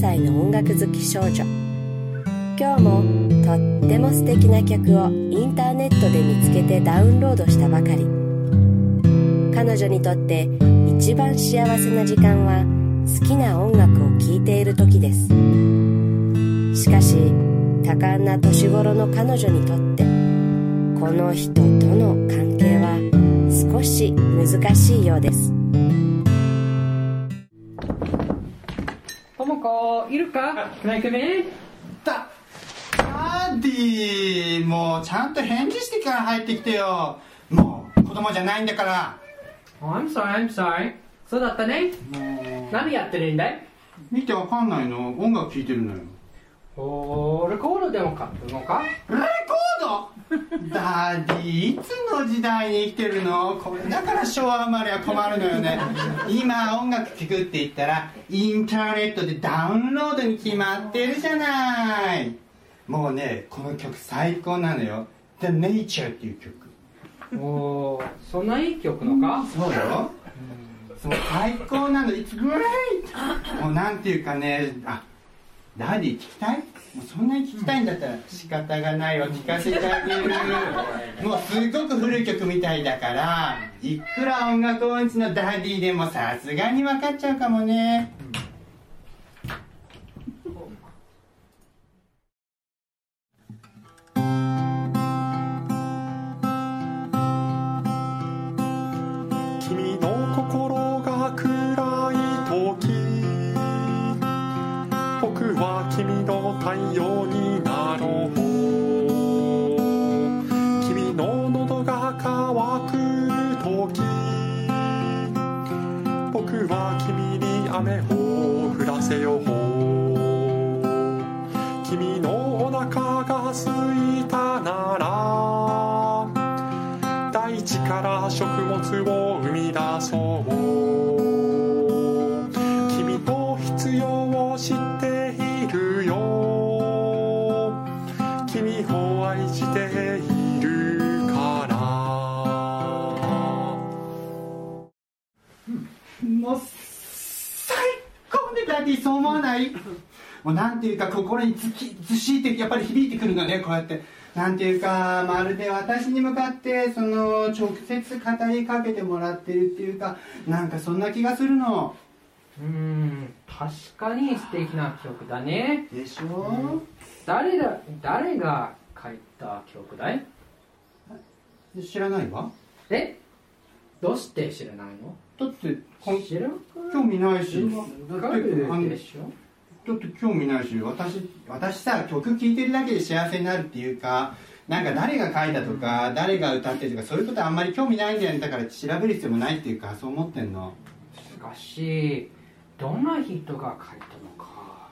歳の音楽好き少女。今日もとっても素敵な曲をインターネットで見つけてダウンロードしたばかり。彼女にとって一番幸せな時間は好きな音楽を聴いている時です。しかし多感な年頃の彼女にとってこの人との関係は少し難しいようです。いるか？Can I come in? だ。 Daddy もうちゃんと返事してから入ってきてよ。もう子供じゃないんだから。Oh, I'm sorry, I'm sorry. そうだったね。もう。何やってるんだい？見てわかんないの。音楽聴いてるのよおー、レコードでも買ったのかレコード？ Daddy いつの時代に生きてるの？これだから昭和生まれは困るのよね。今音楽聴くって言ったらインターネットでダウンロードに決まってるじゃない。もうねこの曲最高なのよ。The Nature っていう曲。おー、そんないい曲なのか？そうよ。そう最高なの。It's great もうなんていうかねあ Daddy 聞きたい？もうそんなに聞きたいんだったら仕方がないわ聞かせてあげる。もうすごく古い曲みたいだからいくら音楽音痴の Daddy でもさすがに分かっちゃうかもねるのねこうやってなんていうかまるで私に向かってその直接語りかけてもらってるっていうかなんかそんな気がするの。うーん、確かに素敵な曲だね。でしょ？誰だ、誰が書いた曲だい？知らないわ。え？どうして知らないの？だって興味ないし。だかっでしょ？だって興味ないし私私さ曲聴いてるだけで幸せになるっていうかなんか誰が書いたとか、誰が歌ってるとかそういうことあんまり興味ないんだよねだから調べる必要もないっていうかそう思ってんの。しかしどんな人が書いたのか。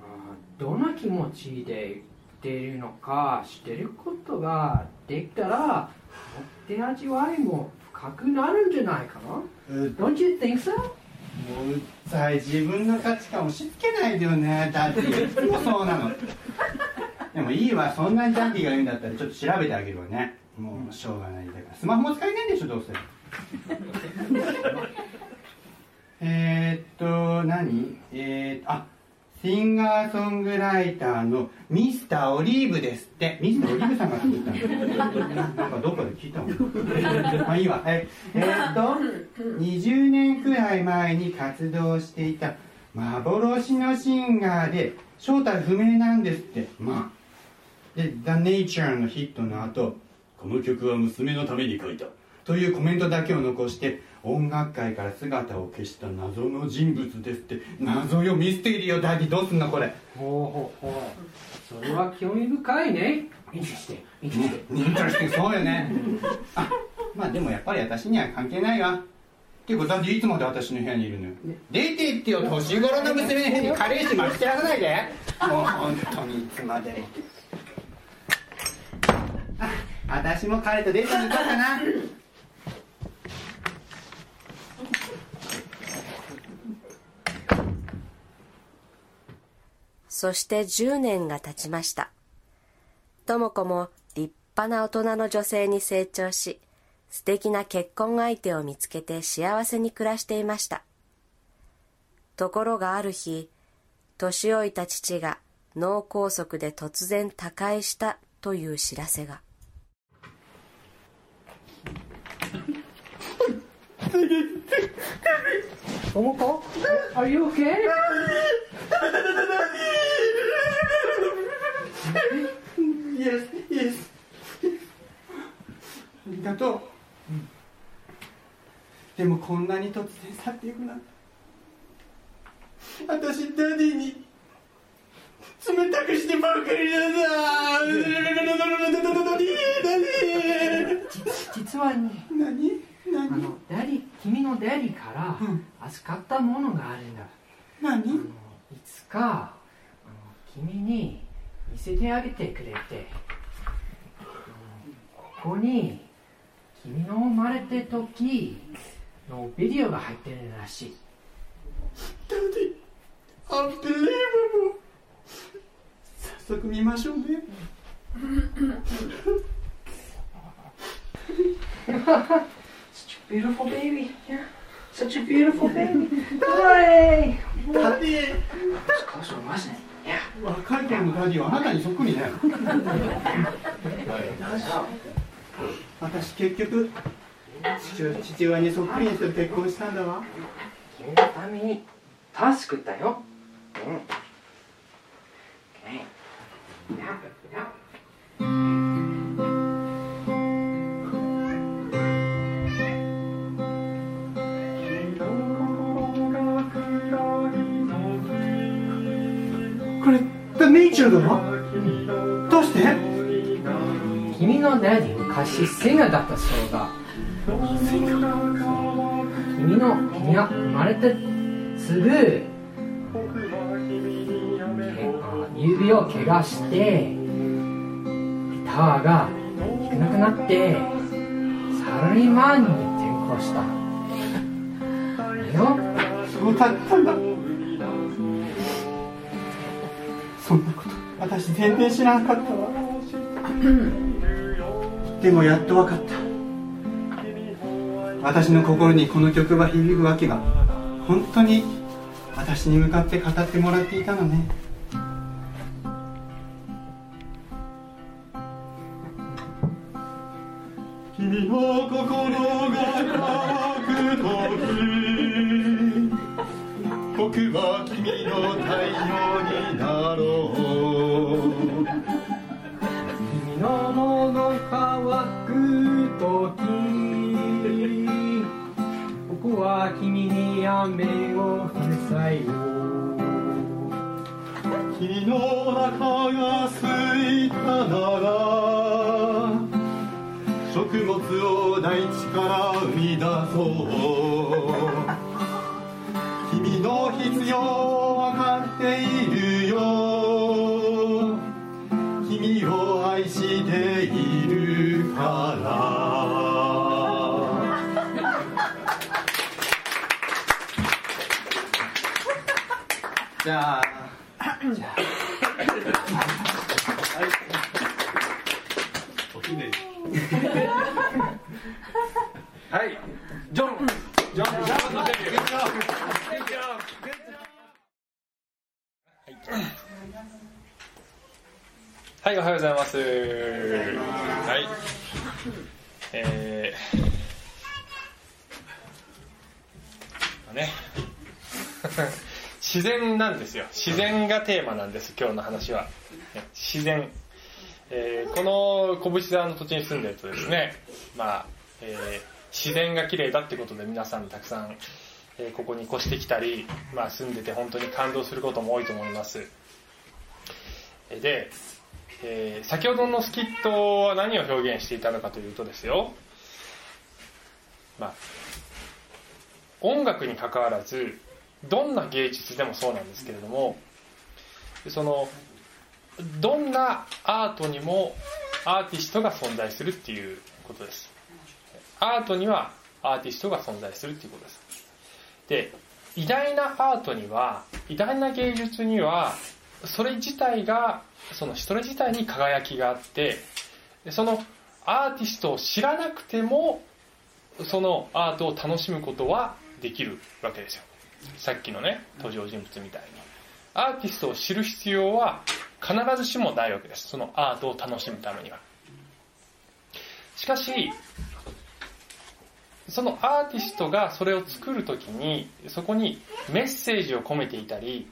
あどんな気持ちで言っているのか知ってることができたら持って味わいも深くなるんじゃないかな。う Don't you think so? もううっざい自分の価値観押し付けないでよね。 Daddy いつもそうなの。でもいいわそんなに Daddy が言うんだったらちょっと調べてあげるわね。もうしょうがない。だからスマホも使えないんでしょどうせ。えーっと何？えーっとあシンガーソングライターのミスターオリーブですって。ミスターオリーブさんが作ったのなんかどっかで聞いたもんまあいいわ。ええーっと20年くらい前に活動していた幻のシンガーで正体不明なんですって。まあで「The Nature」のヒットの後この曲は娘のために書いた。というコメントだけを残して音楽界から姿を消した謎の人物ですって謎よミステリーよ Daddy どうすんのこれ？ほうほう。ほうそれは興味深いね。Interesting interesting interesting そうよね。あまあでもやっぱり私には関係ないわ。っていうか Daddy いつまで私の部屋にいるのよ？出てってよ年頃の娘の部屋に加齢臭撒き散らさないで。もう本当にいつまで。もあ私も彼とデートに行こうかなそして10年が経ちました。智子も立派な大人の女性に成長し、素敵な結婚相手を見つけて幸せに暮らしていました。ところがある日年老いた父が脳梗塞で突然他界したという知らせが桃子 Are you okay? Yes yes ありがとう、でもこんなに突然去っていくなんて。私 Daddy に。冷たくしてばかりだな。 Daddy。実はね何？あ何の Daddy 君の Daddy からうん。預かったものがあるんだ。あ何のいつかあの君に見せてあげてくれてここに君の生まれた時のビデオが入ってるらしい。 Daddy Unbelievable 早速見ましょうね beautiful baby yeah such a beautiful baby Hooray Daddy It's closer wasn't it? Yeah 若い頃の Daddy はあなたにそっくりね私結局父父親にそっくりにして結婚したんだわ君のために助けたよ。うん。Okay. Now, now. れ The Nature だわどうして？君のダディ昔シンガーだったそうだ。君の君が生まれてすぐ指を怪我してギターが弾けなくなってサラリーマンに転校した。だよ。そうだったんだ私全然知らなかったわ。でもやっと分かった。私の心にこの曲が響くわけが。本当に私に向かって語ってもらっていたのね。君の心くとき僕は君に雨を降るさよ君のお腹が空いたなら食物を大地から生み出そう君の必要を分かっているよ。君を愛しているじゃあはいジョンジョンジョンのデビューはい、おはようございます。はい。えー、ね。自然なんですよ。自然がテーマなんです、今日の話は。ね自然。えーこの小淵沢の土地に住んでるとですね、まあ、えー自然が綺麗だってことで皆さんたくさん、えーここに越してきたり、まあ、住んでて本当に感動することも多いと思います。えーで、えー先ほどのスキットは何を表現していたのかというとですよ、まあ、音楽に関わらずどんな芸術でもそうなんですけれどもそのどんなアートにもアーティストが存在するっていうことです。アートにはアーティストが存在するっていうことです。で偉大なアートには偉大な芸術にはそれ自体がそのそれ自体に輝きがあってそのアーティストを知らなくてもそのアートを楽しむことはできるわけですよ。さっきのね登場人物みたいにアーティストを知る必要は必ずしもないわけです。そのアートを楽しむためには。しかしそのアーティストがそれを作るときにそこにメッセージを込めていたり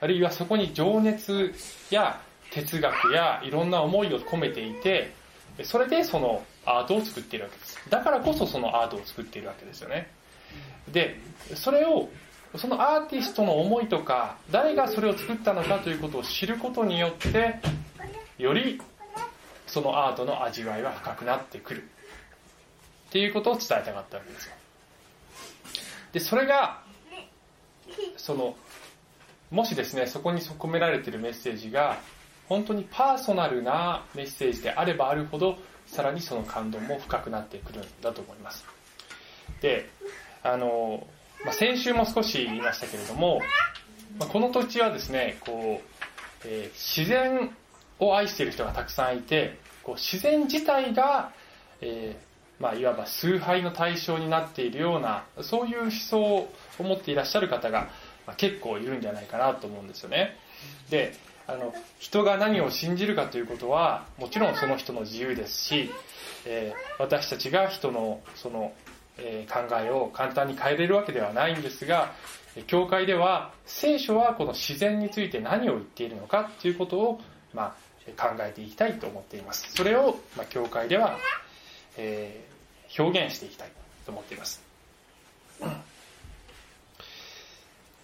あるいはそこに情熱や哲学やいろんな思いを込めていてそれでそのアートを作っているわけです。だからこそそのアートを作っているわけですよね。でそれをそのアーティストの思いとか誰がそれを作ったのかということを知ることによってよりそのアートの味わいは深くなってくる。っていうことを伝えたかったわけですよ。でそれがそのもしですねそこに込められているメッセージが本当にパーソナルなメッセージであればあるほどさらにその感動も深くなってくるんだと思います。であの、まあ、先週も少し言いましたけれども、まあ、この土地はですねこう、えー、自然を愛している人がたくさんいてこう自然自体が、えー、まあ、いわば崇拝の対象になっているようなそういう思想を持っていらっしゃる方が、まあ、結構いるんじゃないかなと思うんですよね。であの人が何を信じるかということはもちろんその人の自由ですし、えー、私たちが人のその、えー、考えを簡単に変えれるわけではないんですが教会では聖書はこの自然について何を言っているのかということを、まあ、考えていきたいと思っています。それを、まあ、教会では、えー、表現していきたいと思っています。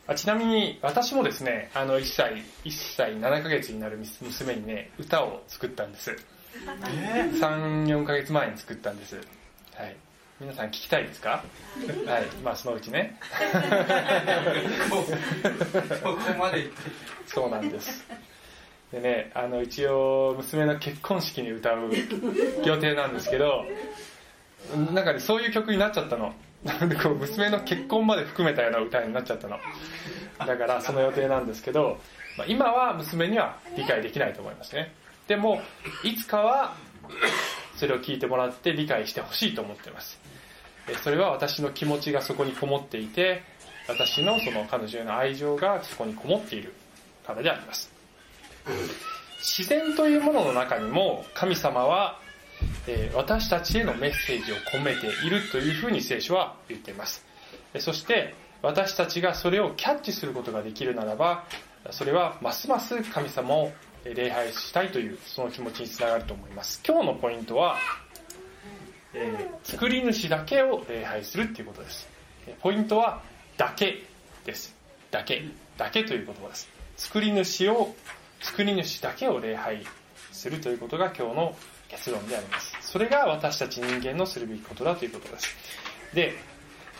あちなみに私もですねあの1歳1歳7ヶ月になる娘にね歌を作ったんです。34ヶ月前に作ったんです。はい皆さん聞きたいですか？はい。まあそのうちね。そこまでそうなんです。でねあの一応娘の結婚式に歌う予定なんですけどなんかねそういう曲になっちゃったの。なんでこう娘の結婚まで含めたような歌になっちゃったの。だからその予定なんですけど、まあ、今は娘には理解できないと思いますね。でもいつかはそれを聞いてもらって理解してほしいと思っていますそれは私の気持ちがそこにこもっていて私のその彼女への愛情がそこにこもっているからであります。自然というものの中にも神様はえ私たちへのメッセージを込めているというふうに聖書は言っています。そして私たちがそれをキャッチすることができるならばそれはますます神様を礼拝したいというその気持ちにつながると思います。今日のポイントは、えー、作り主だけを礼拝するっていうことですポイントはだけですだけだけという言葉です作り主を作り主だけを礼拝するということが今日の結論であります。それが私たち人間のするべきことだということです。で、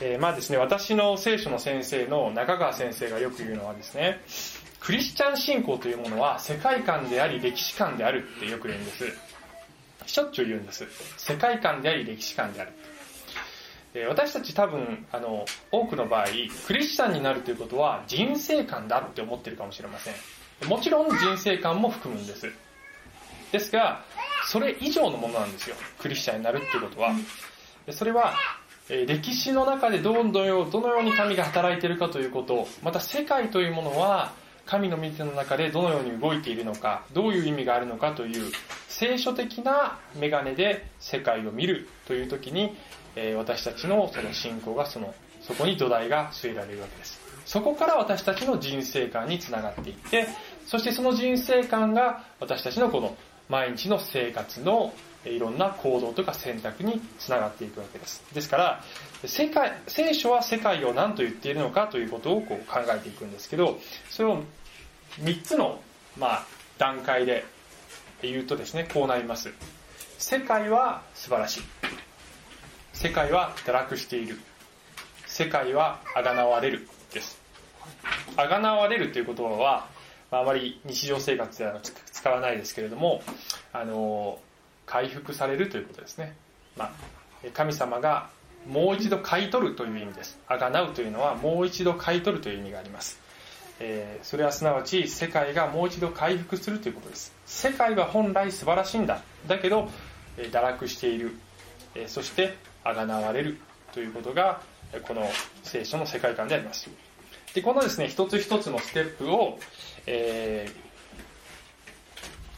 えー、まあですね、私の聖書の先生の中川先生がよく言うのはですね、クリスチャン信仰というものは世界観であり歴史観であるってよく言うんです。しょっちゅう言うんです。世界観であり歴史観である。私たち多分あの多くの場合クリスチャンになるということは人生観だって思ってるかもしれませんもちろん人生観も含むんですですがそれ以上のものなんですよクリスチャンになるっていうことはそれは歴史の中でどのようどのように神が働いているかということまた世界というものは神の御手の中でどのように動いているのかどういう意味があるのかという聖書的な眼鏡で世界を見るという時にえ私たちのその信仰がそのそこに土台が据えられるわけです。そこから私たちの人生観につながっていってそしてその人生観が私たちのこの毎日の生活のいろんな行動とか選択につながっていくわけです。ですから、世界、聖書は世界を何と言っているのかということをこう考えていくんですけど、それを3つの、まあ、段階で言うとですね、こうなります。世界は素晴らしい。世界は堕落している。世界は贖われる。です。贖われるという言葉は、まあ、あまり日常生活では使わないですけれどもあの回復されるということですね、まあ、神様がもう一度買い取るという意味です。あがなうというのはもう一度買い取るという意味があります、えー、それはすなわち世界がもう一度回復するということです。世界は本来素晴らしいんだ。だけどえ堕落している。えそしてあがなわれるということがこの聖書の世界観であります。でこのですね一つ一つのステップを、えー、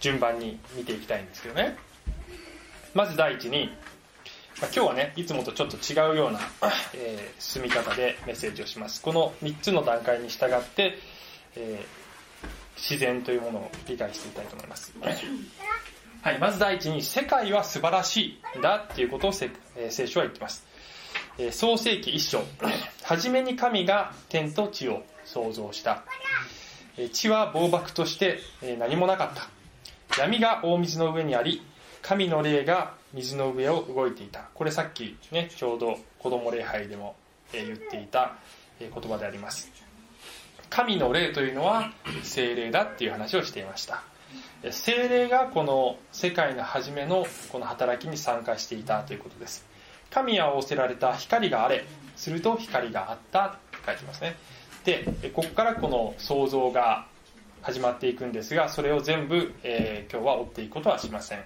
順番に見ていきたいんですけどね。まず第一に、まあ、今日はねいつもとちょっと違うような、えー、進み方でメッセージをします。この3つの段階に従って、えー、自然というものを理解していきたいと思います。はい、まず第一に世界は素晴らしいんだっていうことを聖書は言ってます。創世紀一章。初めに神が天と地を創造した。地は暴漠として何もなかった。闇が大水の上にあり神の霊が水の上を動いていた。これさっきねちょうど子供礼拝でも言っていた言葉であります。神の霊というのは精霊だっていう話をしていました。精霊がこの世界の初めのこの働きに参加していたということです。神は仰せられた光があれすると光があったって書いてますね。でここからこの創造が始まっていくんですがそれを全部、えー、今日は追っていくことはしません、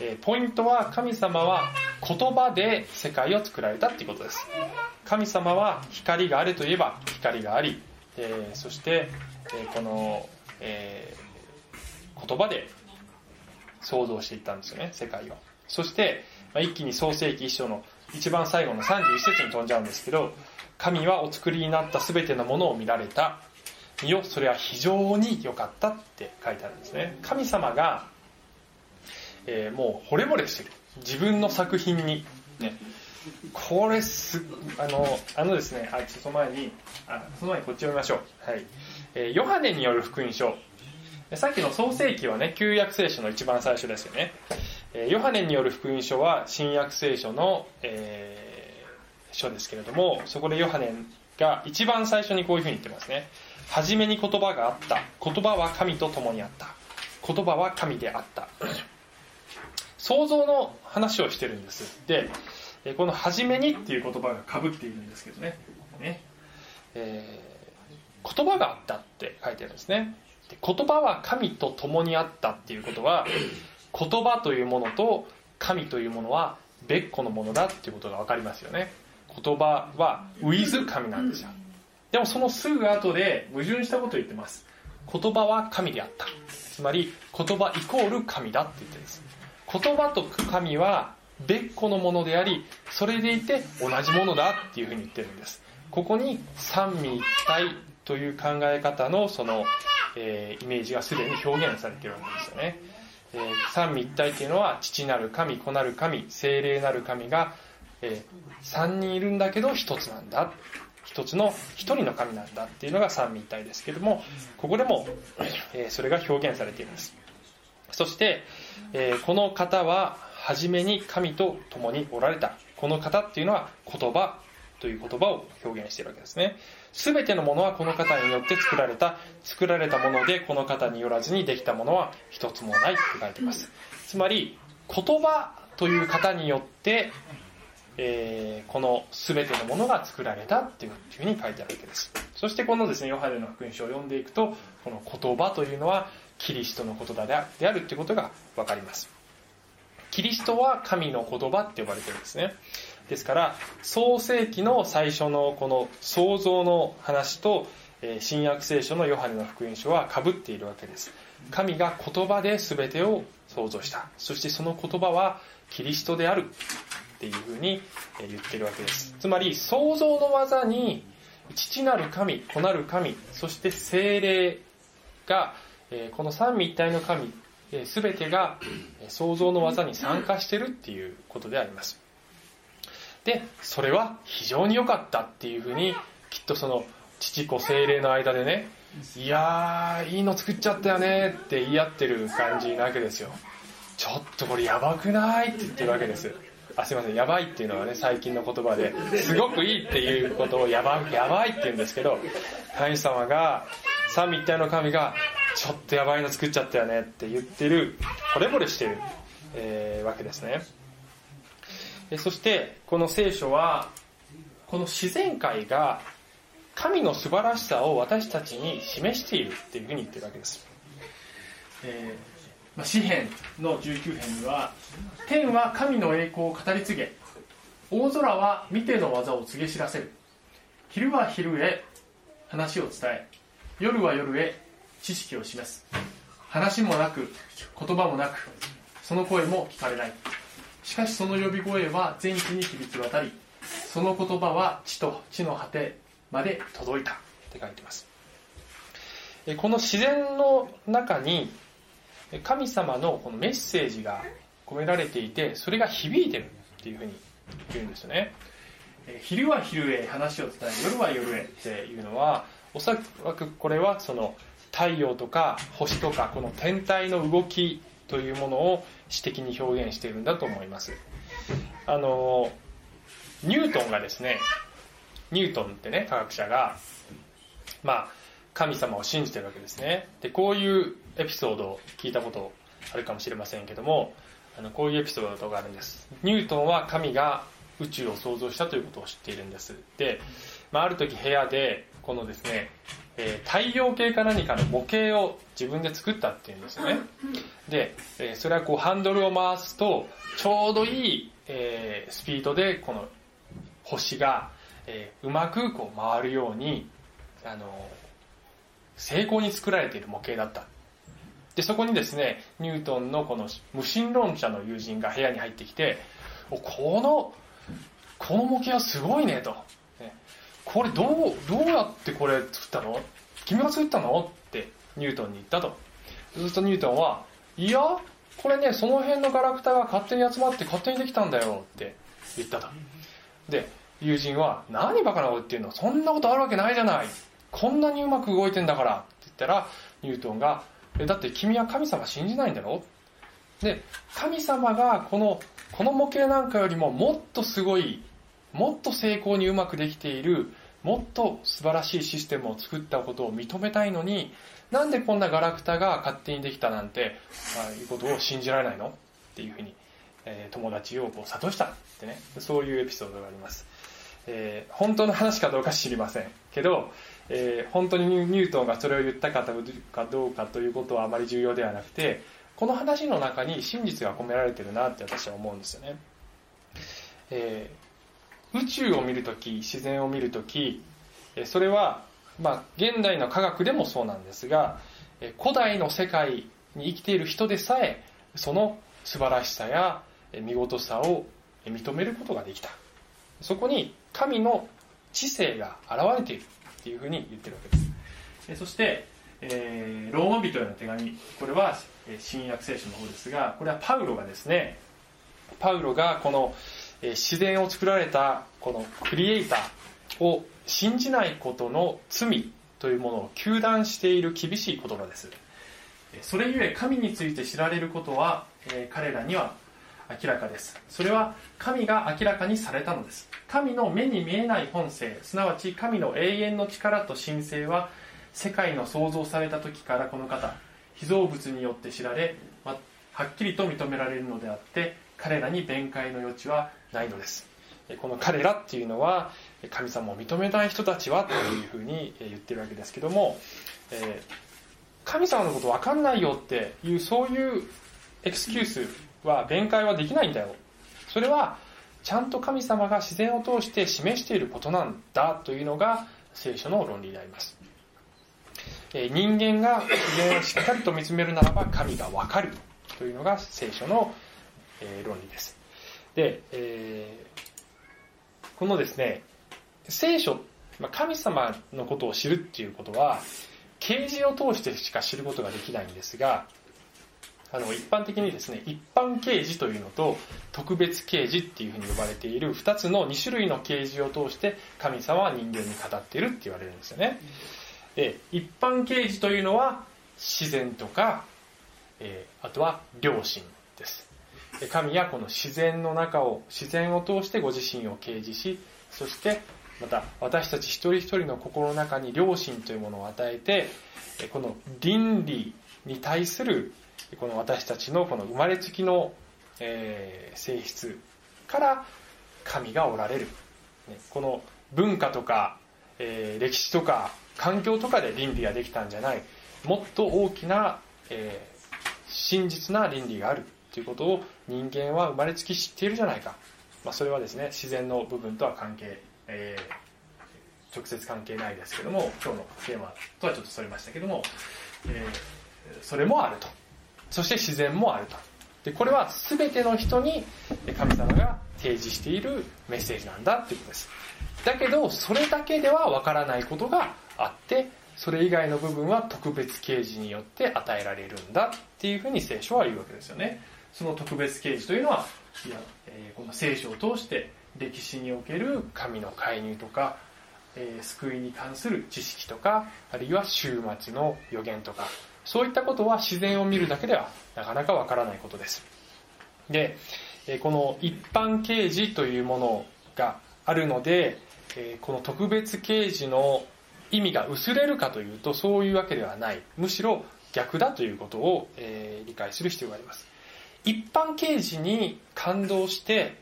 えー、ポイントは神様は言葉で世界を作られたっていうことです神様は光があるといえば光があり、えー、そして、えこの、え言葉で想像していったんですよね、世界を。そして、まあ、一気に創世紀一章の一番最後の31節に飛んじゃうんですけど、神はお作りになった全てのものを見られた。見よ、それは非常に良かったって書いてあるんですね。神様が、えー、もう惚れ惚れしてる。自分の作品に。ね、これす、あの、あのですね、あ、その前に、あ、その前にこっち読みましょう。はい。えー、ヨハネによる福音書、さっきの創世記はね、旧約聖書の一番最初ですよね。えヨハネによる福音書は新約聖書の、えー、書ですけれども、そこでヨハネが一番最初にこういうふうに言ってますね。初めに言葉があった。言葉は神と共にあった。言葉は神であった。創造の話をしてるんです。で、この初めにっていう言葉が被っているんですけどね。ねえー、言葉があったって書いてあるんですねで。言葉は神と共にあったっていうことは 言葉というものと神というものは別個のものだっていうことが分かりますよね言葉は with 神なんですよでもそのすぐ後で矛盾したことを言ってます。言葉は神であった。つまり言葉イコール神だって言ってるんです。言葉と神は別個のものでありそれでいて同じものだっていうふうに言ってるんです。ここに三位一体という考え方のそのえー、イメージがすでに表現されているわけですよね。えー、三位一体っていうのは父なる神子なる神精霊なる神が、えー、3人いるんだけど1つなんだ。1つの1人の神なんだっていうのが三位一体ですけどもここでも、え、それが表現されています。そして、え、この方は初めに神と共におられた。この方っていうのは言葉という言葉を表現しているわけですね。全てのものはこの方によって作られた。作られたものでこの方によらずにできたものは一つもないって書いてます。つまり言葉という方によって、えー、この全てのものが作られたっていうふうに書いてあるわけです。そしてこのですねヨハネの福音書を読んでいくとこの言葉というのはキリストの言葉であるっていうことが分かります。キリストは神の言葉って呼ばれてるんですね。ですから創世紀の最初のこの創造の話と新約聖書のヨハネの福音書はかぶっているわけです。神が言葉で全てを創造した。そしてその言葉はキリストである。っていうふうに言ってるわけです。つまり創造の技に父なる神子なる神そして精霊がこの三位一体の神全てが創造の技に参加してるっていうことであります。でそれは非常に良かったっていうふうにきっとその父子精霊の間でねいやーいいの作っちゃったよねって言い合ってる感じなわけですよ。ちょっとこれやばくない？って言ってるわけです。あすいません。やばいっていうのはね最近の言葉ですごくいいっていうことをやばやばいって言うんですけど神様が三位一体の神がちょっとやばいの作っちゃったよねって言ってる惚れ惚れしてる、えー、わけですね。そしてこの聖書はこの自然界が神の素晴らしさを私たちに示しているっていうふうに言ってるわけです、えーまあ、詩篇の19編には「天は神の栄光を語り継げ。大空は見ての技を告げ知らせる。昼は昼へ話を伝え。夜は夜へ知識を示す。話もなく言葉もなくその声も聞かれない。しかしその呼び声は全地に響き渡りその言葉は地と地の果てまで届いた。って書いてます。この自然の中に神様のこのメッセージが込められていてそれが響いてるっていうふうに言うんですよね。昼は昼へ話を伝え夜は夜へっていうのはおそらくこれはその太陽とか星とかこの天体の動きというものを詩的に表現しているんだと思います。あのニュートンがですねニュートンってね科学者がまあ神様を信じてるわけですね。でこういうエピソードを聞いたことあるかもしれませんけどもあのこういうエピソードがあるんです。ニュートンは神が宇宙を創造したということを知っているんです。で、まあ、ある時部屋でこのですね、えー、太陽系か何かの模型を自分で作ったっていうんですよね。で、えー、それはこうハンドルを回すとちょうどいい、えー、スピードでこの星が、えー、うまくこう回るようにあの成功に作られている模型だった。でそこにですねニュートンのこの無神論者の友人が部屋に入ってきてこのこの模型はすごいねと、ね、これどうどうやってこれ作ったの？君が作ったの？ってニュートンに言ったと。そうするとニュートンはいやこれねその辺のガラクタが勝手に集まって勝手にできたんだよって言ったと。で友人は何バカなこと言ってんの？そんなことあるわけないじゃない。こんなにうまく動いてんだから。って言ったらニュートンがだって君は神様信じないんだろ？で神様がこのこの模型なんかよりももっとすごいもっと成功にうまくできているもっと素晴らしいシステムを作ったことを認めたいのになんでこんなガラクタが勝手にできたなんて、まあ、いうことを信じられないの？っていうふうに、えー、友達をこう諭したってね。そういうエピソードがあります、えー、本当の話かどうか知りませんけど、えー、本当にニュートンがそれを言ったかどうかということはあまり重要ではなくてこの話の中に真実が込められてるなって私は思うんですよね、えー、宇宙を見るとき自然を見るときそれは、まあ、現代の科学でもそうなんですが古代の世界に生きている人でさえその素晴らしさや見事さを認めることができた。そこに神の知性が現れている。っていうふうに言ってるわけです。えそして、えー、ローマ人への手紙。これは新約聖書の方ですがこれはパウロがですねパウロがこのえ自然を作られたこのクリエイターを信じないことの罪というものを糾弾している厳しい言葉です。それゆえ神について知られることは、え彼らには明らかです。それは神が明らかにされたのです。神の目に見えない本性。すなわち神の永遠の力と神聖は世界の創造された時からこの方被造物によって知られ、まはっきりと認められるのであって彼らに弁解の余地はないのです。この彼らっていうのは神様を認めない人たちはというふうに言ってるわけですけども、えー神様のこと分かんないよっていうそういうエクスキュースは弁解はできないんだよそれはちゃんと神様が自然を通して示していることなんだというのが聖書の論理であります人間が自然をしっかりと見つめるならば神がわかるというのが聖書の論理です。で、えー、このですね、聖書、神様のことを知るっていうことは、啓示を通してしか知ることができないんですが、あの、一般的にですね、一般啓示というのと特別啓示っていうふうに呼ばれている二つの二種類の啓示を通して神様は人間に語っているって言われるんですよね。で一般啓示というのは自然とか、えー、あとは良心です神やこの自然の中を自然を通してご自身を啓示しそしてまた私たち一人一人の心の中に良心というものを与えてこの倫理に対するこの私たちのこの生まれつきの、えー、性質から神がおられる。ねこの文化とか、えー、歴史とか環境とかで倫理ができたんじゃない。もっと大きな、えー、真実な倫理がある。ということを人間は生まれつき知っているじゃないか、まあ、それはですね自然の部分とは関係、えー、直接関係ないですけども今日のテーマとはちょっとそれましたけども、えー、それもあると。そして自然もあると。でこれは全ての人に神様が提示しているメッセージなんだっていうことです。だけどそれだけではわからないことがあってそれ以外の部分は特別啓示によって与えられるんだっていうふうに聖書は言うわけですよね。その特別啓示というのはいや、えー、この聖書を通して歴史における神の介入とか、えー、救いに関する知識とかあるいは終末の予言とかそういったことは自然を見るだけではなかなかわからないことです。でこの一般啓示というものがあるのでこの特別啓示の意味が薄れるかというとそういうわけではない。むしろ逆だということを、え、理解する必要があります。一般啓示に感動して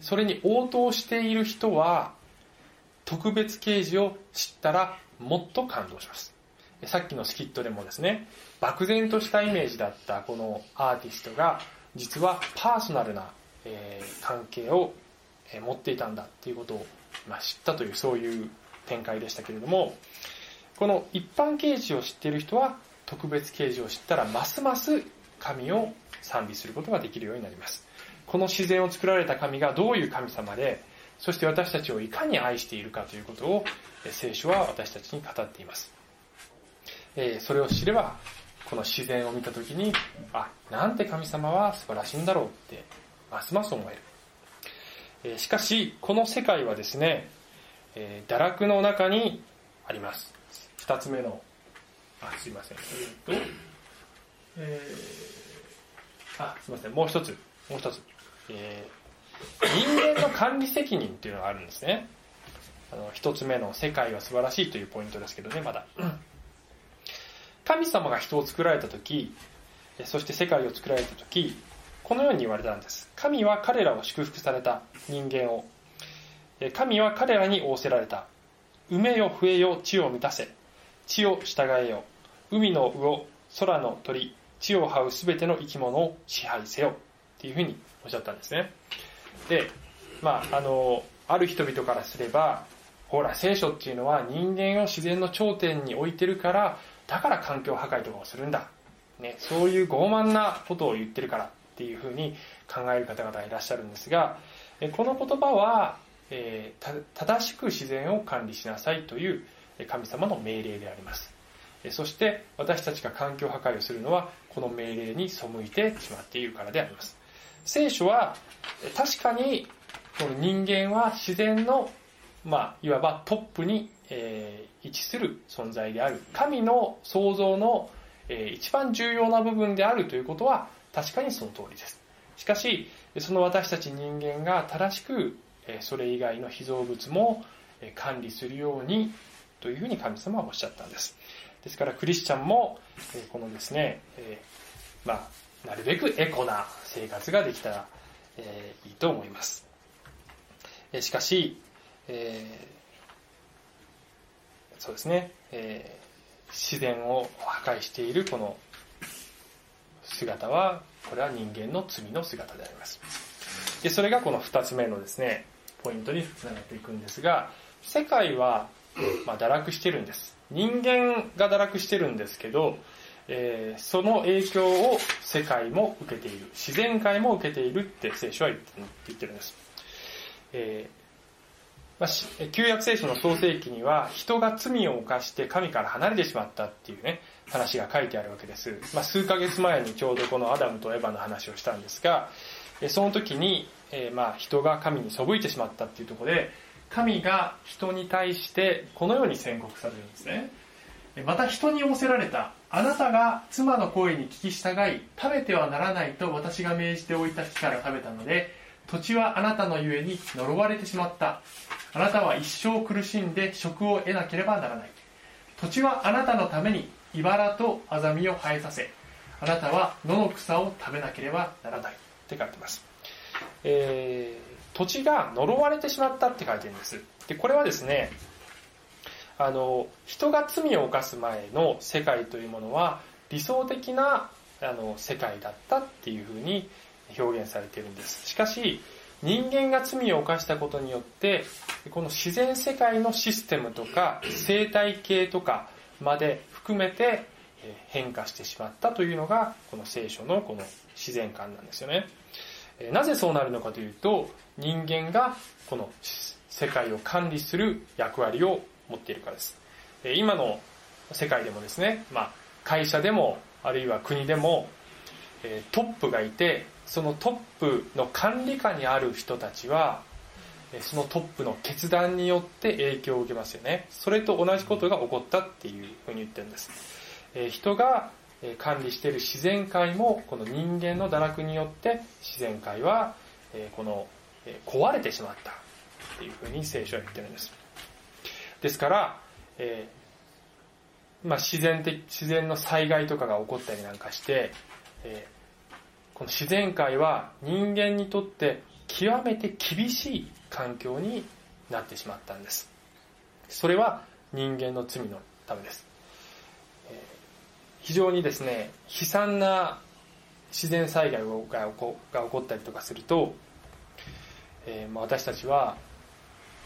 それに応答している人は特別啓示を知ったらもっと感動します。さっきのスキットでもですね漠然としたイメージだったこのアーティストが実はパーソナルな、え、関係を、え、持っていたんだっていうことを、ま、知ったというそういう展開でしたけれどもこの一般啓示を知っている人は特別啓示を知ったらますます神を賛美することができるようになります。この自然を作られた神がどういう神様でそして私たちをいかに愛しているかということを聖書は私たちに語っています。えそれを知ればこの自然を見た時にあなんて神様は素晴らしいんだろうってますます思えるえしかしこの世界はですねえー、堕落の中にあります。二つ目の、あ、すいません。えー、と、えー、あ、すいません。もう一つ、もう一つ。えー、人間の管理責任っていうのがあるんですね。あの、一つ目の世界は素晴らしいというポイントですけどね、まだ。神様が人を作られた時、そして世界を作られた時、このように言われたんです。神は彼らを祝福された人間を神は彼らに仰せられた。埋めよ増えよ地を満たせ。地を従えよ。海の魚、空の鳥、地を這うすべての生き物を支配せよ。っていうふうにおっしゃったんですね。で、まあ、あの、ある人々からすれば、ほら、聖書っていうのは人間を自然の頂点に置いてるから、だから環境破壊とかをするんだ。ね、そういう傲慢なことを言ってるからっていうふうに考える方々いらっしゃるんですが、この言葉はえー、正しく自然を管理しなさいという神様の命令であります。そして私たちが環境破壊をするのはこの命令に背いてしまっているからであります。聖書は確かにこの人間は自然の、まあ、いわばトップに、えー、位置する存在である。神の創造の、えー、一番重要な部分であるということは確かにその通りです。しかし、その私たち人間が正しくえそれ以外の被造物も管理するようにというふうに神様はおっしゃったんです。ですからクリスチャンもえこのですね、えまあ、なるべくエコな生活ができたらえいいと思います。えしかし、えー、そうですね、えー、自然を破壊しているこの姿は、これは人間の罪の姿であります。で、それがこの二つ目のですね、ポイントにつながっていくんですが、世界は、まあ、堕落してるんです。人間が堕落してるんですけど、えー、その影響を世界も受けている。自然界も受けているって聖書は言ってるんです。え、まあ、旧約聖書の創世記には人が罪を犯して神から離れてしまったっていうね、話が書いてあるわけです。まあ、数ヶ月前にちょうどこのアダムとエヴァの話をしたんですが、その時に、えー、まあ人が神に背いてしまったっていうところで神が人に対してこのように宣告されるんですねまた人に仰せられたあなたが妻の声に聞き従い食べてはならないと私が命じておいた木から食べたので土地はあなたのゆえに呪われてしまった。あなたは一生苦しんで職を得なければならない。土地はあなたのために茨とアザミを生えさせあなたは野の草を食べなければならない。って書いてます。えー、土地が呪われてしまったって書いてるんです。で、これはですね、あの、人が罪を犯す前の世界というものは理想的なあの世界だったっていうふうに表現されているんです。しかし、人間が罪を犯したことによってこの自然世界のシステムとか生態系とかまで含めて変化してしまったというのがこの聖書のこの自然観なんですよねなぜそうなるのかというと人間がこの世界を管理する役割を持っているからです今の世界でもですね、まあ、会社でもあるいは国でもトップがいてそのトップの管理下にある人たちはそのトップの決断によって影響を受けますよね。それと同じことが起こったっていうふうに言ってるんです。人が管理している自然界もこの人間の堕落によって自然界はこの壊れてしまったっていうふうに聖書は言ってるんです。ですから、え、まあ、自然的自然の災害とかが起こったりなんかして、え、この自然界は人間にとって極めて厳しい環境になってしまったんです。それは人間の罪のためです、非常にですね悲惨な自然災害が起こったりとかすると、えー、私たちは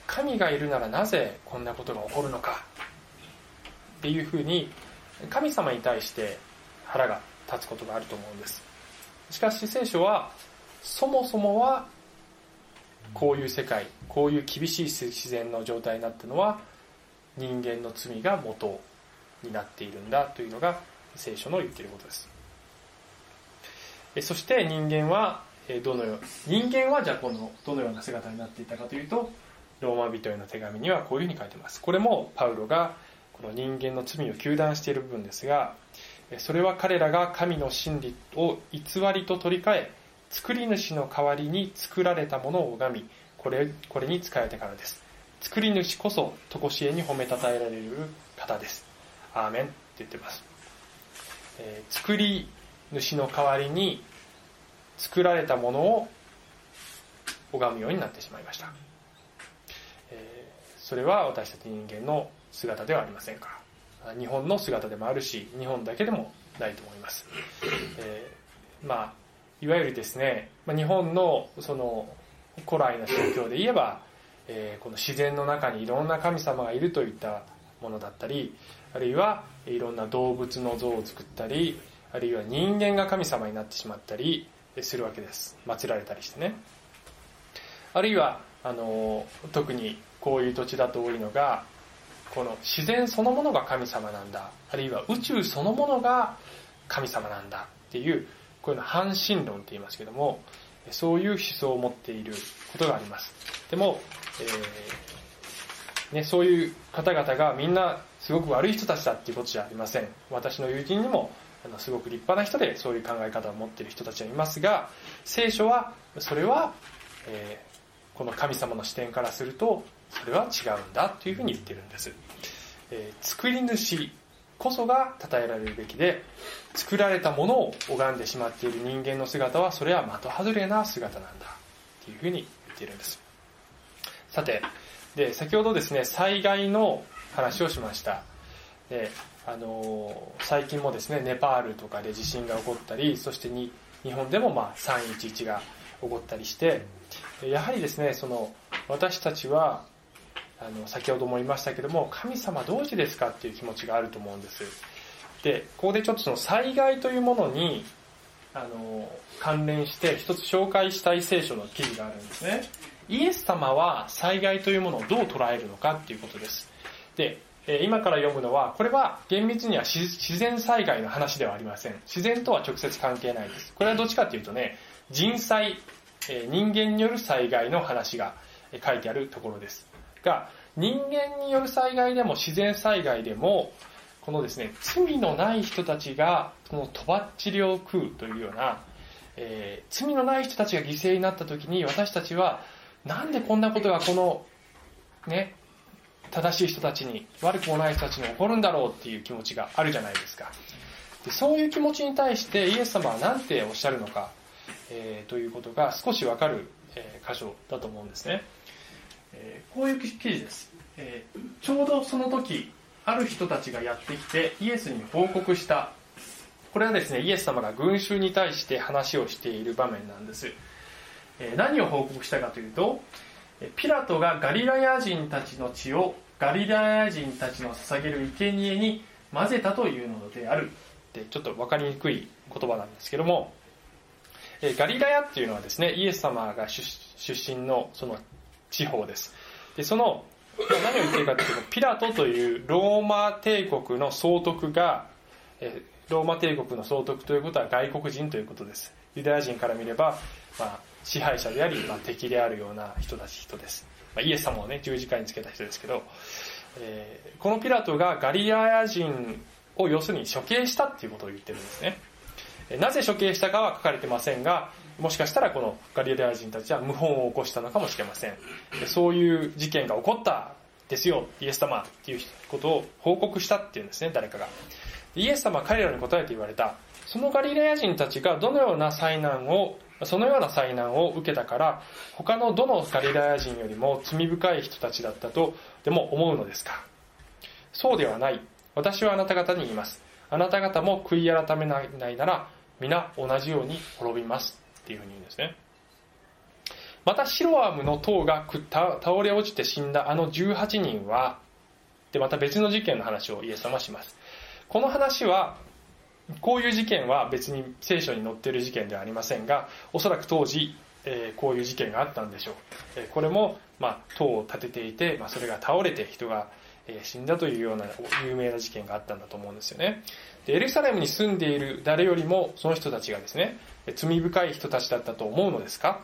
神がいるならなぜこんなことが起こるのかっていうふうに神様に対して腹が立つことがあると思うんです。しかし聖書はそもそもはこういう世界こういう厳しい自然の状態になったのは人間の罪が元になっているんだというのが聖書の言っていることですそして人間はどのよう人間はじゃあこのどのような姿になっていたかというとローマ人への手紙にはこういうふうに書いてます。これもパウロがこの人間の罪を糾弾している部分ですが、それは彼らが神の真理を偽りと取り替え、作り主の代わりに作られたものを拝み、これ、これに仕えてからです。作り主こそ、とこしえに褒めたたえられる方です。アーメンって言ってます。えー、作り主の代わりに作られたものを拝むようになってしまいました。えそれは私たち人間の姿ではありませんか？ら日本の姿でもあるし日本だけでもないと思います、えー、まあいわゆるですね日本のその古来の宗教で言えば、えー、この自然の中にいろんな神様がいるといったものだったりあるいはいろんな動物の像を作ったりあるいは人間が神様になってしまったりするわけです。祀られたりしてね。あるいはあの特にこういう土地だと多いのがこの自然そのものが神様なんだ。あるいは宇宙そのものが神様なんだっていうこういうの半神論って言いますけどもそういう思想を持っていることがあります。でも、えー、ね、そういう方々がみんなすごく悪い人たちだっていうことじゃありません。私の友人にもあのすごく立派な人でそういう考え方を持っている人たちはいますが聖書はそれは、えー、この神様の視点からするとそれは違うんだというふうに言ってるんです、えー、作り主こそが称えられるべきで作られたものを拝んでしまっている人間の姿はそれは的外れな姿なんだというふうに言っているんです。さてで先ほどですね災害の話をしました。であの最近もですねネパールとかで地震が起こったりそしてに日本でもまあ311が起こったりしてやはりですねその私たちはあの先ほども言いましたけども神様どうしてですかっていう気持ちがあると思うんです。でここでちょっとその災害というものにあの関連して一つ紹介したい聖書の記事があるんですね。イエス様は災害というものをどう捉えるのかっていうことです。で今から読むのはこれは厳密には自然災害の話ではありません。自然とは直接関係ないです。これはどっちかっていうとね人災人間による災害の話が書いてあるところです。が、人間による災害でも自然災害でも、このですね、罪のない人たちが、このとばっちりを食うというような、えー、罪のない人たちが犠牲になった時に私たちは、なんでこんなことがこの、ね、正しい人たちに、悪くもない人たちに起こるんだろうっていう気持ちがあるじゃないですか。でそういう気持ちに対してイエス様は何ておっしゃるのか、えー、ということが少しわかる、えー、箇所だと思うんですね。えー、こういう記事です、えー、ちょうどその時ある人たちがやってきてイエスに報告した。これはですねイエス様が群衆に対して話をしている場面なんです。えー何を報告したかというとピラトがガリラヤ人たちの血をガリラヤ人たちの捧げる生贄に混ぜたというのである。ってちょっと分かりにくい言葉なんですけどもガリラヤっていうのはですねイエス様が出身のその地方です。でその何を言ってるかというとピラトというローマ帝国の総督がえローマ帝国の総督ということは外国人ということです。ユダヤ人から見れば、まあ、支配者であり、まあ、敵であるような人たち人です、まあ、イエス様をね十字架につけた人ですけど、えーこのピラトがガリラヤ人を要するに処刑したっていうことを言ってるんですね。なぜ処刑したかは書かれてませんがもしかしたらこのガリラヤ人たちは謀反を起こしたのかもしれません。そういう事件が起こったですよ。イエス様っていうことを報告したっていうんですね誰かが。イエス様は彼らに答えて言われた。そのガリラヤ人たちがどのような災難をそのような災難を受けたから他のどのガリラヤ人よりも罪深い人たちだったとでも思うのですか？そうではない。私はあなた方に言います。あなた方も悔い改めないなら皆同じように滅びます。っていうふうに言うんですね。またシロアムの塔が倒れ落ちて死んだあの18人はでまた別の事件の話をイエス様はします。この話はこういう事件は別に聖書に載っている事件ではありませんがおそらく当時、えーこういう事件があったんでしょう、えーこれも、まあ、塔を建てていて、まあ、それが倒れて人が、えー死んだというような有名な事件があったんだと思うんですよね。でエルサレムに住んでいる誰よりもその人たちがですね罪深い人たちだったと思うのですか？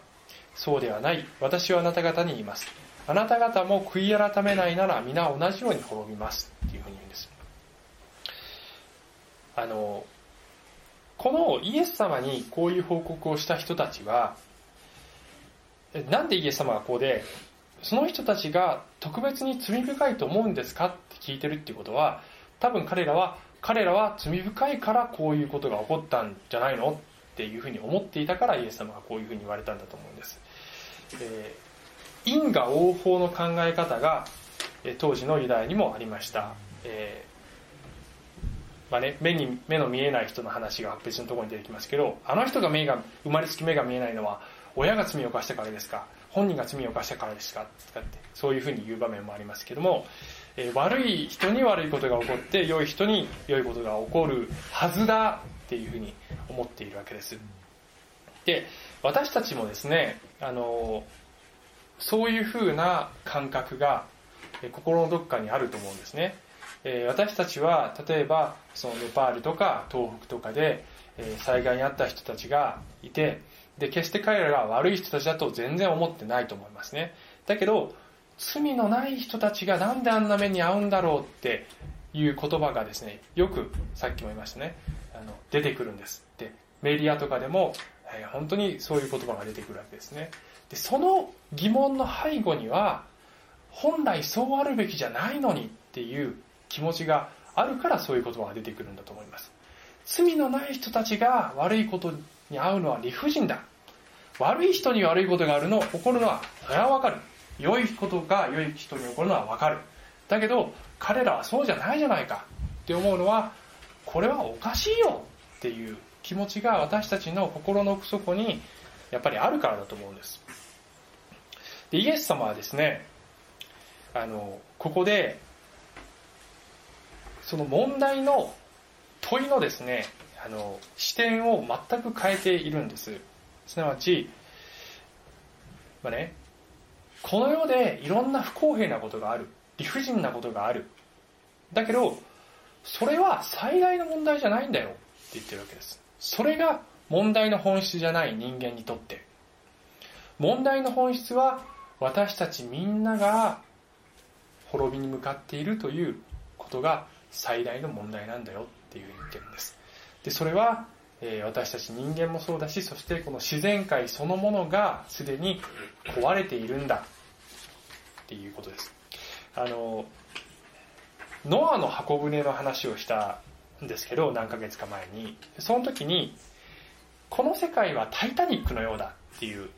そうではない。私はあなた方に言います。あなた方も悔い改めないなら皆同じように滅びます。っていうふうに言うんです。あのこのイエス様にこういう報告をした人たちはえなんでイエス様がこうでその人たちが特別に罪深いと思うんですか？って聞いてるっていうことは多分彼らは彼らは罪深いからこういうことが起こったんじゃないの？っていうふうに思っていたからイエス様がこういうふうに言われたんだと思うんです、えー因果応報の考え方がえー当時のユダヤにもありました、えーまあね、目に目の見えない人の話が別のところに出てきますけどあの人が目が生まれつき目が見えないのは親が罪を犯したからですか？本人が罪を犯したからですか？とかってそういうふうに言う場面もありますけども、えー悪い人に悪いことが起こって良い人に良いことが起こるはずだっていうふうに思っているわけです。で私たちもですねあのそういうふうな感覚が心のどっかにあると思うんですね。え私たちは例えばそのネパールとか東北とかで、え災害に遭った人たちがいてで決して彼らが悪い人たちだと全然思ってないと思いますね。だけど罪のない人たちがなんであんな目に遭うんだろうっていう言葉がですねよくさっきも言いましたね。あの出てくるんですでメディアとかでも、えー本当にそういう言葉が出てくるわけですね。でその疑問の背後には本来そうあるべきじゃないのにっていう気持ちがあるからそういう言葉が出てくるんだと思います。罪のない人たちが悪いことに遭うのは理不尽だ。悪い人に悪いことがあるの起こるのはそれはわかる。良いことが良い人に起こるのはわかる。だけど彼らはそうじゃないじゃないかって思うのはこれはおかしいよっていう気持ちが私たちの心の奥底にやっぱりあるからだと思うんです。でイエス様はですねあのここでその問題の問いのですねあの視点を全く変えているんです。すなわち、まあね、この世でいろんな不公平なことがある理不尽なことがある。だけどそれは最大の問題じゃないんだよ。って言ってるわけです。それが問題の本質じゃない人間にとって。問題の本質は私たちみんなが滅びに向かっているということが最大の問題なんだよ。っていうふうに言ってるんです。でそれは、えー私たち人間もそうだしそしてこの自然界そのものがすでに壊れているんだ。っていうことです。あのノアの箱舟の話をしたんですけど何ヶ月か前にその時にこの世界はタイタニックのようだっていう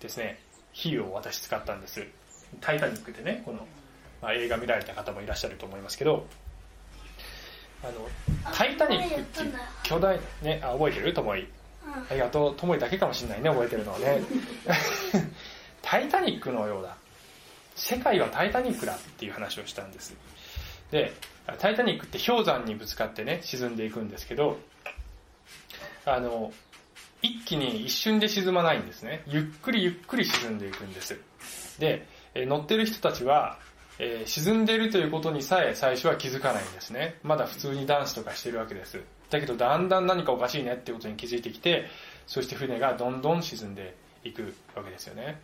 ですね比喩を私使ったんですタイタニックでねこの、まあ、映画見られた方もいらっしゃると思いますけどあのタイタニックっていう巨大ねあ覚えてる？ともいありがとう、ともりだけかもしれないね、覚えてるのはね。タイタニックのようだ。世界はタイタニックだっていう話をしたんです。で、タイタニックって氷山にぶつかってね、沈んでいくんですけど、あの、一気に一瞬で沈まないんですね。ゆっくりゆっくり沈んでいくんです。で、え乗ってる人たちは、えー、沈んでいるということにさえ最初は気づかないんですね。まだ普通にダンスとかしてるわけです。だけどだんだん何かおかしいねってことに気づいてきて、そして船がどんどん沈んでいくわけですよね。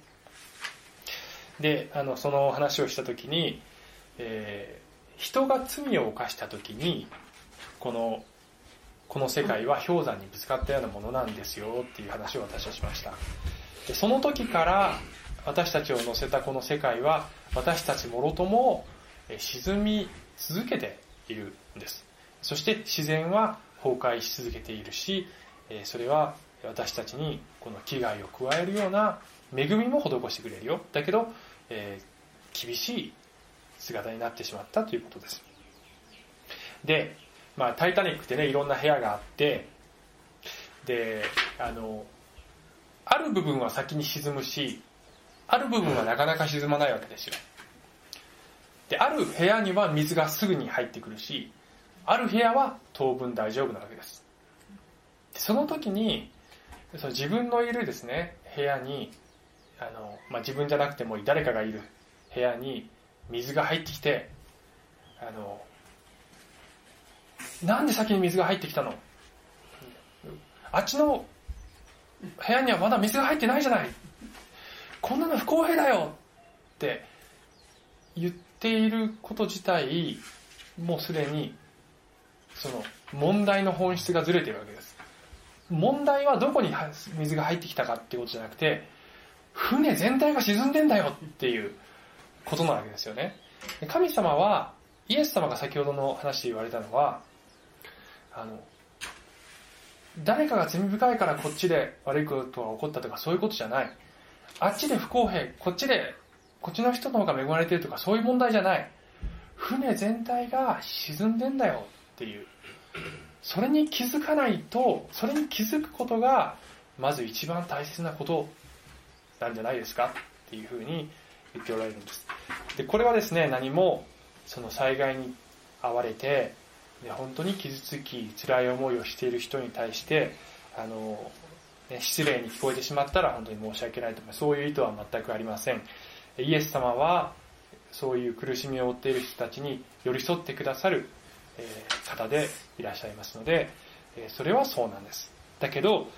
で、あの、その話をしたときに、えー、人が罪を犯したときに、この、この世界は氷山にぶつかったようなものなんですよっていう話を私はしました。でその時から私たちを乗せたこの世界は私たちもろとも沈み続けているんです。そして自然は崩壊し続けているし、それは私たちにこの危害を加えるような恵みも施してくれるよ。だけど、えー、厳しい姿になってしまったということです。で、まあ、タイタニックってね、いろんな部屋があって、で、あの、ある部分は先に沈むし、ある部分はなかなか沈まないわけですよ。で、ある部屋には水がすぐに入ってくるし、ある部屋は当分大丈夫なわけです。その時に、その自分のいるですね、部屋に、あの、まあ、自分じゃなくても誰かがいる部屋に水が入ってきて、あの、なんで先に水が入ってきたの？あっちの部屋にはまだ水が入ってないじゃない。こんなの不公平だよ。って言っていること自体、もうすでに、その問題の本質がずれてるわけです。問題はどこに水が入ってきたかっていうことじゃなくて、船全体が沈んでんだよっていう。ことなわけですよね。神様は、イエス様が先ほどの話で言われたのは、あの、誰かが罪深いからこっちで悪いことが起こったとかそういうことじゃない。あっちで不公平、こっちで、こっちの人の方が恵まれてるとかそういう問題じゃない。船全体が沈んでんだよっていう。それに気づかないと、それに気づくことが、まず一番大切なことなんじゃないですかっていうふうに言っておられるんです。で、これはですね、何も、その災害に遭われて、で本当に傷つき、辛い思いをしている人に対して、あの、ね、失礼に聞こえてしまったら本当に申し訳ないとか、そういう意図は全くありません。イエス様は、そういう苦しみを負っている人たちに寄り添ってくださる、え方でいらっしゃいますので、えそれはそうなんです。だけど、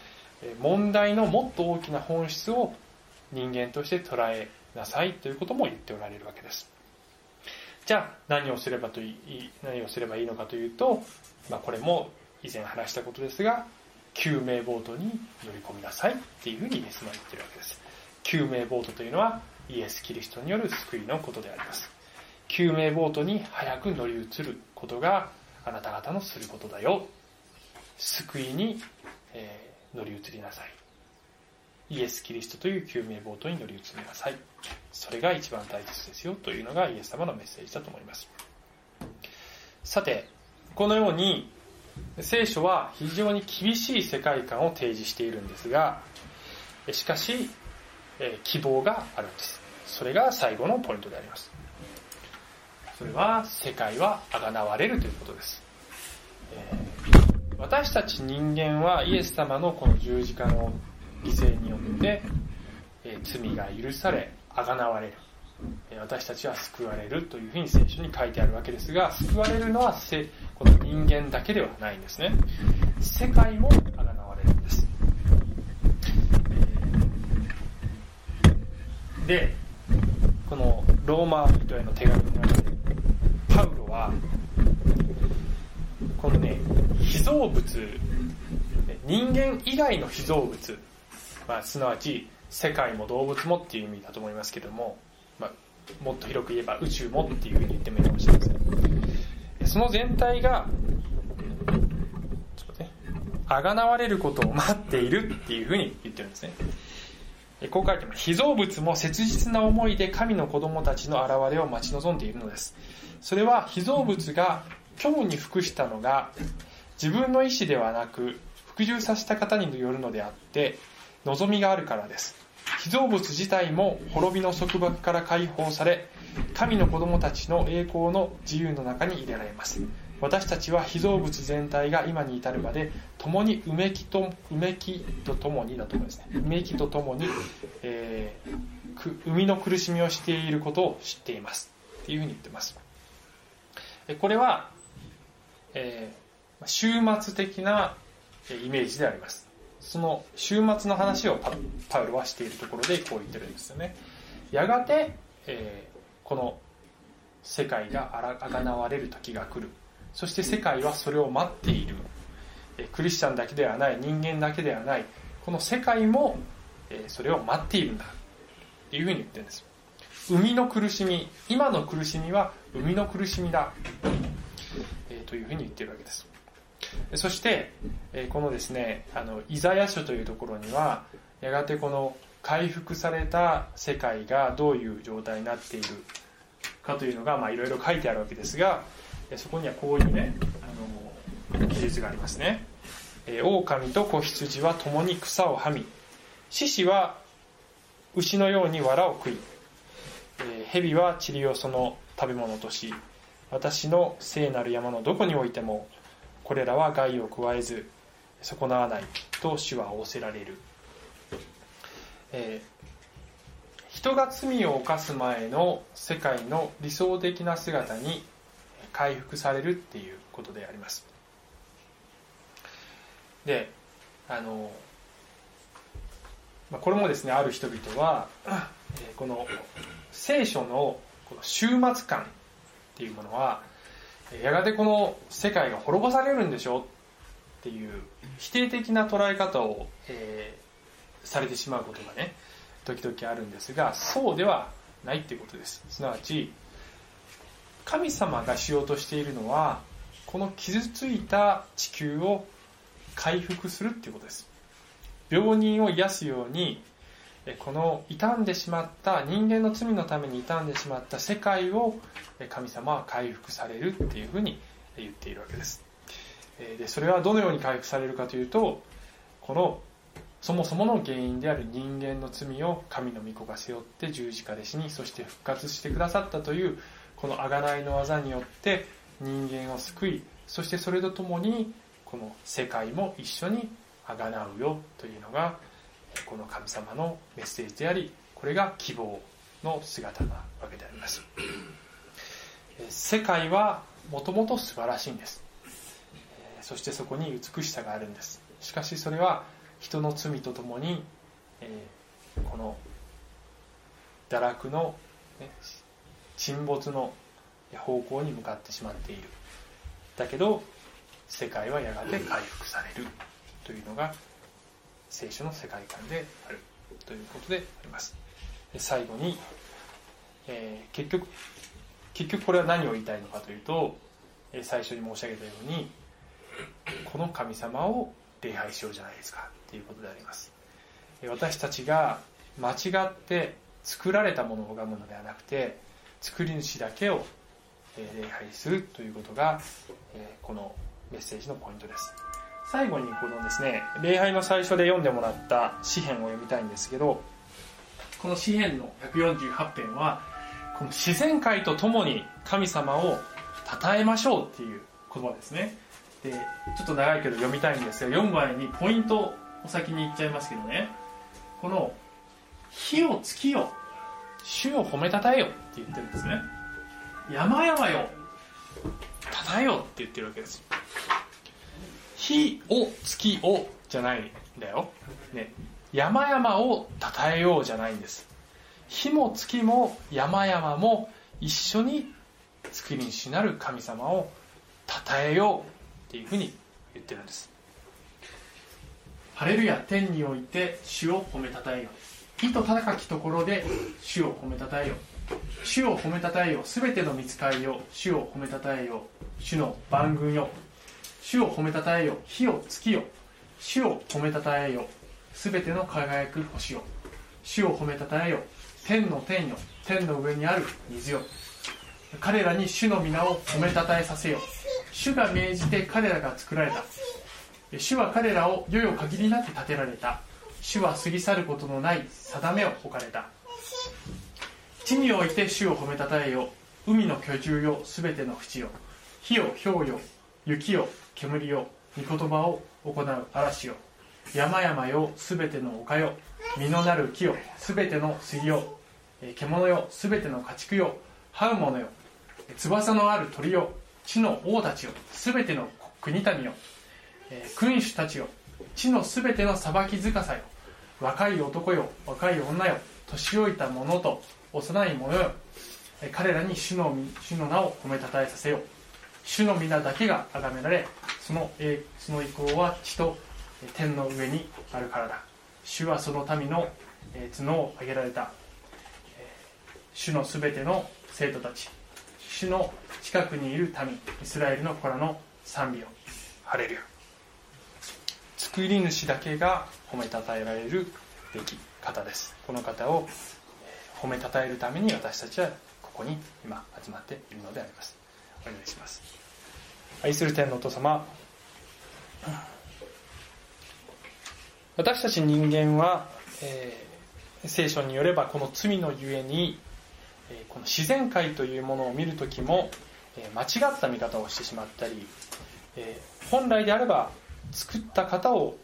問題のもっと大きな本質を人間として捉えなさいということも言っておられるわけです。じゃあ何をすればといい、何をすればいいのかというと、まあこれも以前話したことですが、救命ボートに乗り込みなさいっていうふうにイエスは言ってるわけです。救命ボートというのはイエス・キリストによる救いのことであります。救命ボートに早く乗り移ることがあなた方のすることだよ。救いに、えー、乗り移りなさい。イエス・キリストという救命ボートに乗り移りなさい。それが一番大切ですよというのがイエス様のメッセージだと思います。さて、このように聖書は非常に厳しい世界観を提示しているんですが、しかし、希望があるんです。それが最後のポイントであります。それは、世界は贖われるということです。私たち人間はイエス様のこの十字架の犠牲によって、え罪が許され、贖われる。私たちは救われるというふうに聖書に書いてあるわけですが、救われるのはこの人間だけではないんですね。世界も贖われるんです。で、このローマ人への手紙の中で、パウロは、このね、被造物、人間以外の被造物、まあ、すなわち世界も動物もっていう意味だと思いますけども、まあ、もっと広く言えば宇宙もっていうふうに言ってもいいかもしれません。その全体が、ちょっとね、あがなわれることを待っているっていうふうに言ってるんですね。こう書いてます。被造物も切実な思いで神の子供たちの現れを待ち望んでいるのです。それは被造物が虚無に服したのが自分の意志ではなく服従させた方によるのであって望みがあるからです。被造物自体も滅びの束縛から解放され神の子供たちの栄光の自由の中に入れられます。私たちは被造物全体が今に至るまで共にうめきとうめきとともにだと思うんですね。うめきとともに、えー、生みの苦しみをしていることを知っています。っていうふうに言ってます。これは、えー、終末的なイメージであります。その終末の話をパウロはしているところでこう言ってるんですよね。やがて、えー、この世界があがなわれる時が来る。そして世界はそれを待っている。えクリスチャンだけではない人間だけではない。この世界もえそれを待っているんだ。っていうふうに言ってるんです。生みの苦しみ今の苦しみは生みの苦しみだ、えというふうに言ってるわけです。そして、えこのですねあのイザヤ書というところにはやがてこの回復された世界がどういう状態になっているかというのがまあいろいろ書いてあるわけですがそこにはこういうねあの記述がありますね。え狼と子羊は共に草をはみ獅子は牛のように藁を食いえ蛇は塵をその食べ物とし私の聖なる山のどこにおいてもこれらは害を加えず損なわないと主は仰せられる、えー、人が罪を犯す前の世界の理想的な姿に回復されるっていうことであります。であのこれもですねある人々はこの聖書のこの終末感っていうものはやがてこの世界が滅ぼされるんでしょっていう否定的な捉え方を、えー、されてしまうことがね時々あるんですがそうではないっていうことです。すなわち神様がしようとしているのはこの傷ついた地球を回復するっていうことです。病人を癒すようにこの傷んでしまった人間の罪のために傷んでしまった世界を神様は回復されるっていうふうに言っているわけです。でそれはどのように回復されるかというとこのそもそもの原因である人間の罪を神の御子が背負って十字架で死にそして復活してくださったというこの贖いの技によって人間を救いそしてそれとともにこの世界も一緒に贖うよというのがこの神様のメッセージでありこれが希望の姿なわけであります。世界はもともと素晴らしいんです。そしてそこに美しさがあるんです。しかしそれは人の罪とともにこの堕落の沈没の方向に向かってしまっている。だけど世界はやがて回復されるというのが聖書の世界観であるということであります。最後に、えー、結局結局これは何を言いたいのかというと最初に申し上げたようにこの神様を礼拝しようじゃないですかということであります。私たちが間違って作られたものを拝むのではなくて作り主だけを礼拝するということがこのメッセージのポイントです。最後にこのですね礼拝の最初で読んでもらった詩篇を読みたいんですけどこの詩篇の148編はこの自然界とともに神様を称えましょうっていう言葉ですね。でちょっと長いけど読みたいんですが読む前にポイントお先に言っちゃいますけどね。この「火を月よ主を褒めたたえよ」って言ってるんですね。山々よたたえよって言ってるわけです。よ火を月をじゃないんだよ、ね、山々をたたえようじゃないんです。火も月も山々も一緒に作り主なる神様をたたえようっていうふうに言ってるんです。ハレルヤ天において主を褒めたたえよ意図高きところで主を褒めたたえよ主を褒めたたえよすべての見つかりよ主を褒めたたえよ主の番組よ。主を褒めたたえよ火を月よ主を褒めたたえよすべての輝く星よ主を褒めたたえよ天の天よ。天の上にある水よ。彼らに主の皆を褒めたたえさせよ主が命じて彼らが作られた。主は彼らを世よ限りなく立てられた。主は過ぎ去ることのない定めを置かれた。地において主を褒めたたえよ海の居住よ。すべての淵よ。火よ氷よ。雪よ。煙よ御言葉を行う嵐よ山々よすべての丘よ。実のなる木よすべての杉よ。獣よすべての家畜よ。這う者よ。翼のある鳥よ。地の王たちよ。すべての国民よ。君主たちよ。地のすべての裁きづかさよ。若い男よ。若い女よ。年老いた者と幼い者よ。彼らに主の主の名を褒めたたえさせよ。う主の皆だけが崇められそのその意向は地と天の上にあるからだ。主はその民の角を上げられた主のすべての生徒たち。主の近くにいる民イスラエルの子らの賛美を。ハレルヤ。作り主だけが褒めたたえられるべき方です。この方を褒めたたえるために私たちはここに今集まっているのであります。お願いします。愛する天のお父様。私たち人間は、えー聖書によればこの罪のゆえに、えこの自然界というものを見るときも、え間違った見方をしてしまったり、え本来であれば作った方を、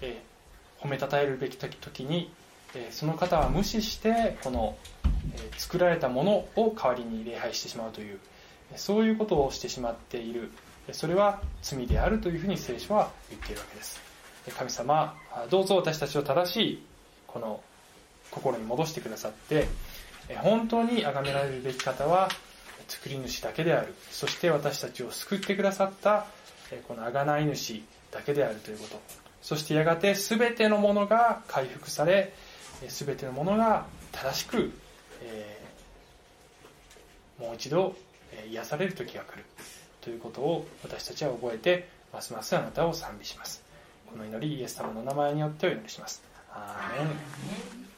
え褒めたたえるべき時に、えその方は無視してこの、え作られたものを代わりに礼拝してしまうというそういうことをしてしまっている。それは罪であるというふうに聖書は言っているわけです。神様どうぞ私たちを正しいこの心に戻してくださって本当に崇められるべき方は作り主だけである。そして私たちを救ってくださったえこの贖い主だけであるということ。そしてやがて全てのものが回復され全てのものが正しく、えーもう一度え癒される時が来る。ということを私たちは覚えてますますあなたを賛美します。この祈りイエス様の名前によってお祈りします。アーメン。